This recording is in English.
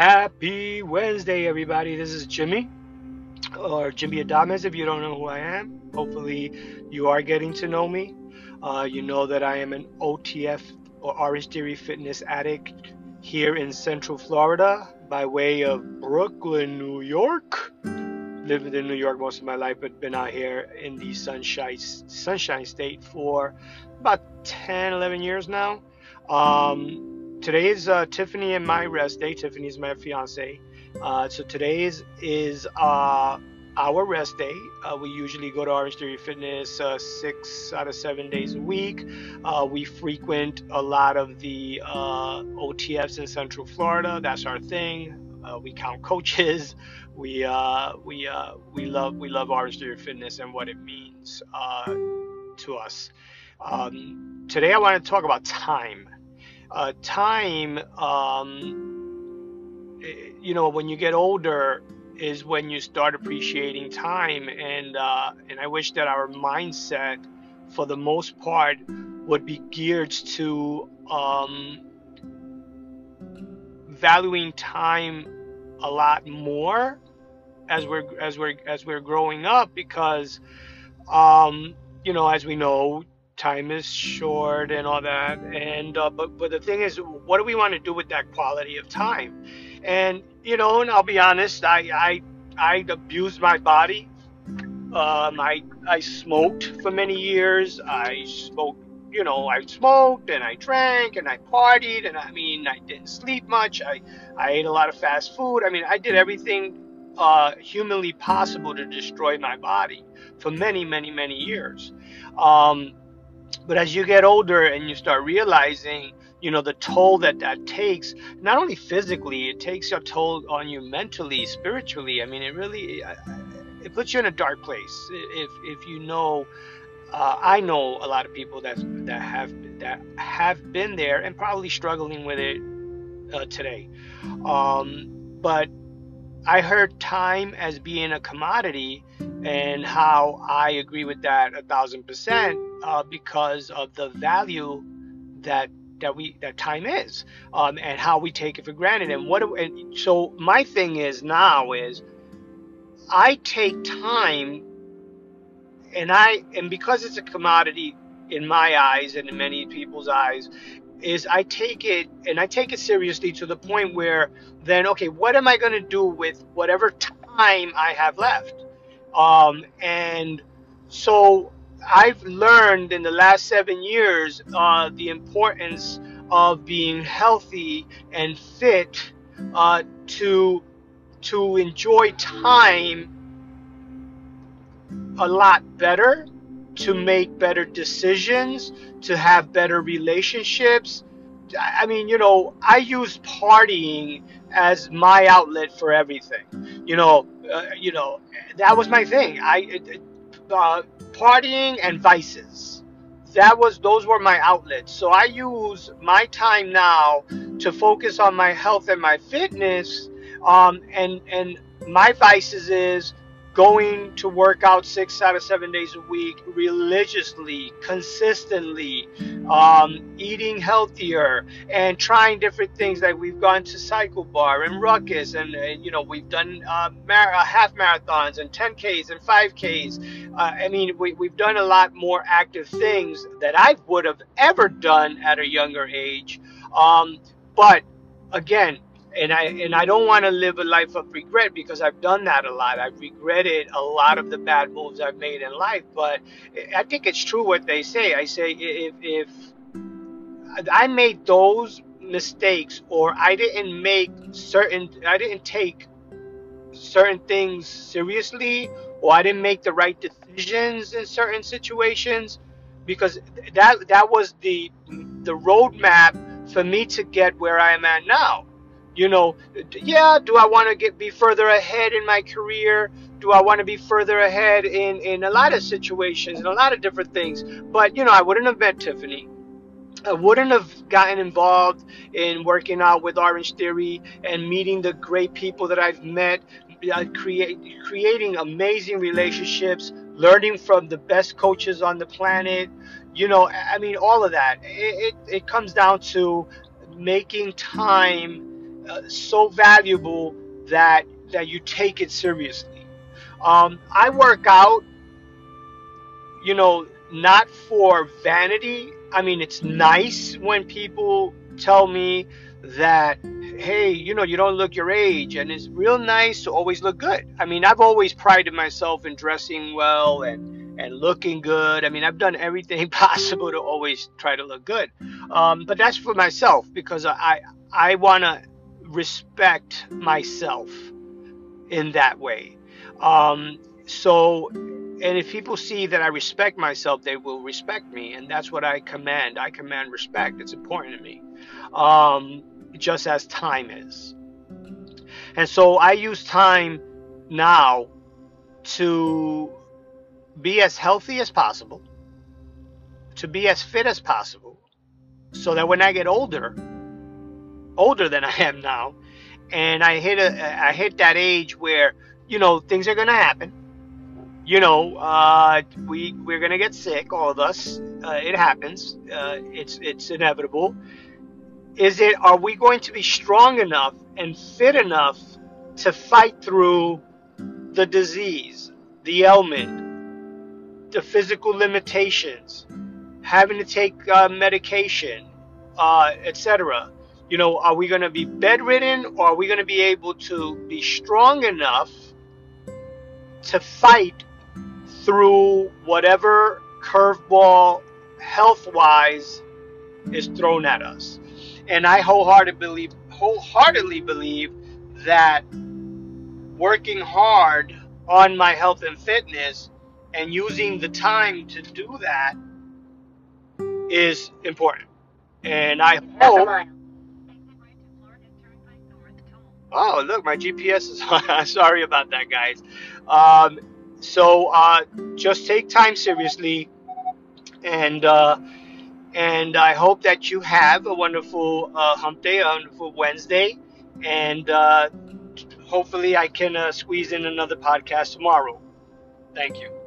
Happy Wednesday, everybody. This is Jimmy, or Jimmy Adames if you don't know who I am. Hopefully, you are getting to know me. Uh, you know that I am an OTF or Orange Theory Fitness addict here in Central Florida by way of Brooklyn, New York. Lived in New York most of my life, but been out here in the Sunshine, Sunshine State for about 10, 11 years now. Um, today is uh, Tiffany and my rest day. Tiffany is my fiance. Uh, so today is, is uh, our rest day. Uh, we usually go to Orange Theory Fitness uh, six out of seven days a week. Uh, we frequent a lot of the OTFs in Central Florida. That's our thing. we count coaches. We we we love we love Orange Theory Fitness and what it means to us. Um, today I want to talk about time uh, time, um, you know, when you get older, is when you start appreciating time, and uh, and I wish that our mindset, for the most part, would be geared to um, valuing time a lot more as we're as we're as we're growing up because um, you know as we know time is short and all that and uh, but but the thing is what do we want to do with that quality of time? And you know and i'll be honest i i i abused my body. Um i i smoked for many years. I smoked you know i smoked and i drank and i partied and i mean i didn't sleep much. I i ate a lot of fast food. I mean i did everything uh, humanly possible to destroy my body for many many many years. Um, but as you get older and you start realizing, you know, the toll that that takes, not only physically, it takes a toll on you mentally, spiritually. I mean, it really it puts you in a dark place. If if you know, uh, I know a lot of people that that have that have been there and probably struggling with it uh, today. Um, but I heard time as being a commodity and how I agree with that a thousand percent uh, because of the value that that we that time is um, and how we take it for granted. And what and so my thing is now is I take time and I and because it's a commodity in my eyes and in many people's eyes is I take it and I take it seriously to the point where then okay what am I going to do with whatever time I have left? Um, and so I've learned in the last seven years uh, the importance of being healthy and fit uh, to to enjoy time a lot better, to make better decisions, to have better relationships. I mean, you know, I use partying as my outlet for everything. You know, uh, you know, that was my thing. I uh, partying and vices. That was those were my outlets. So I use my time now to focus on my health and my fitness. Um, and and my vices is going to work out six out of seven days a week religiously, consistently, um, eating healthier, and trying different things. Like we've gone to Cycle Bar and Ruckus, and, and you know we've done uh, mar- uh, half marathons and 10ks and 5ks. Uh, I mean, we, we've done a lot more active things that I would have ever done at a younger age. Um, but again, and I and I don't want to live a life of regret because I've done that a lot. I've regretted a lot of the bad moves I've made in life. But I think it's true what they say. I say if if I made those mistakes or I didn't make certain I didn't take certain things seriously or I didn't make the right decisions in certain situations because that that was the the roadmap for me to get where I am at now you know, yeah, do I want to get be further ahead in my career? Do I want to be further ahead in in a lot of situations and a lot of different things? But you know, I wouldn't have met Tiffany. I wouldn't have gotten involved in working out with Orange Theory and meeting the great people that I've met, create, creating amazing relationships, learning from the best coaches on the planet. You know, I mean, all of that. It, it, it comes down to making time uh, so valuable that that you take it seriously. Um, I work out, you know, not for vanity. I mean, it's nice when people tell me that, hey, you know, you don't look your age, and it's real nice to always look good. I mean, I've always prided myself in dressing well and and looking good. I mean, I've done everything possible to always try to look good. Um, but that's for myself because I I want to respect myself in that way. Um, so, and if people see that I respect myself, they will respect me, and that's what I command. I command respect. It's important to me, um, just as time is. And so I use time now to be as healthy as possible, to be as fit as possible, so that when I get older, older than I am now, and I hit a I hit that age where you know things are gonna happen. You know, uh, we we're gonna get sick, all of us. Uh, it happens. Uh, it's it's inevitable. Is it? Are we going to be strong enough and fit enough to fight through the disease, the ailment, the physical limitations, having to take uh, medication, uh, etc.? You know, are we going to be bedridden or are we going to be able to be strong enough to fight through whatever curveball health wise is thrown at us? And I wholeheartedly believe, wholeheartedly believe that working hard on my health and fitness and using the time to do that is important. And I hope Oh, look, my GPS is on. Sorry about that, guys. Um, so uh, just take time seriously, and uh, and I hope that you have a wonderful uh, hump day, a wonderful Wednesday, and uh, hopefully I can uh, squeeze in another podcast tomorrow. Thank you.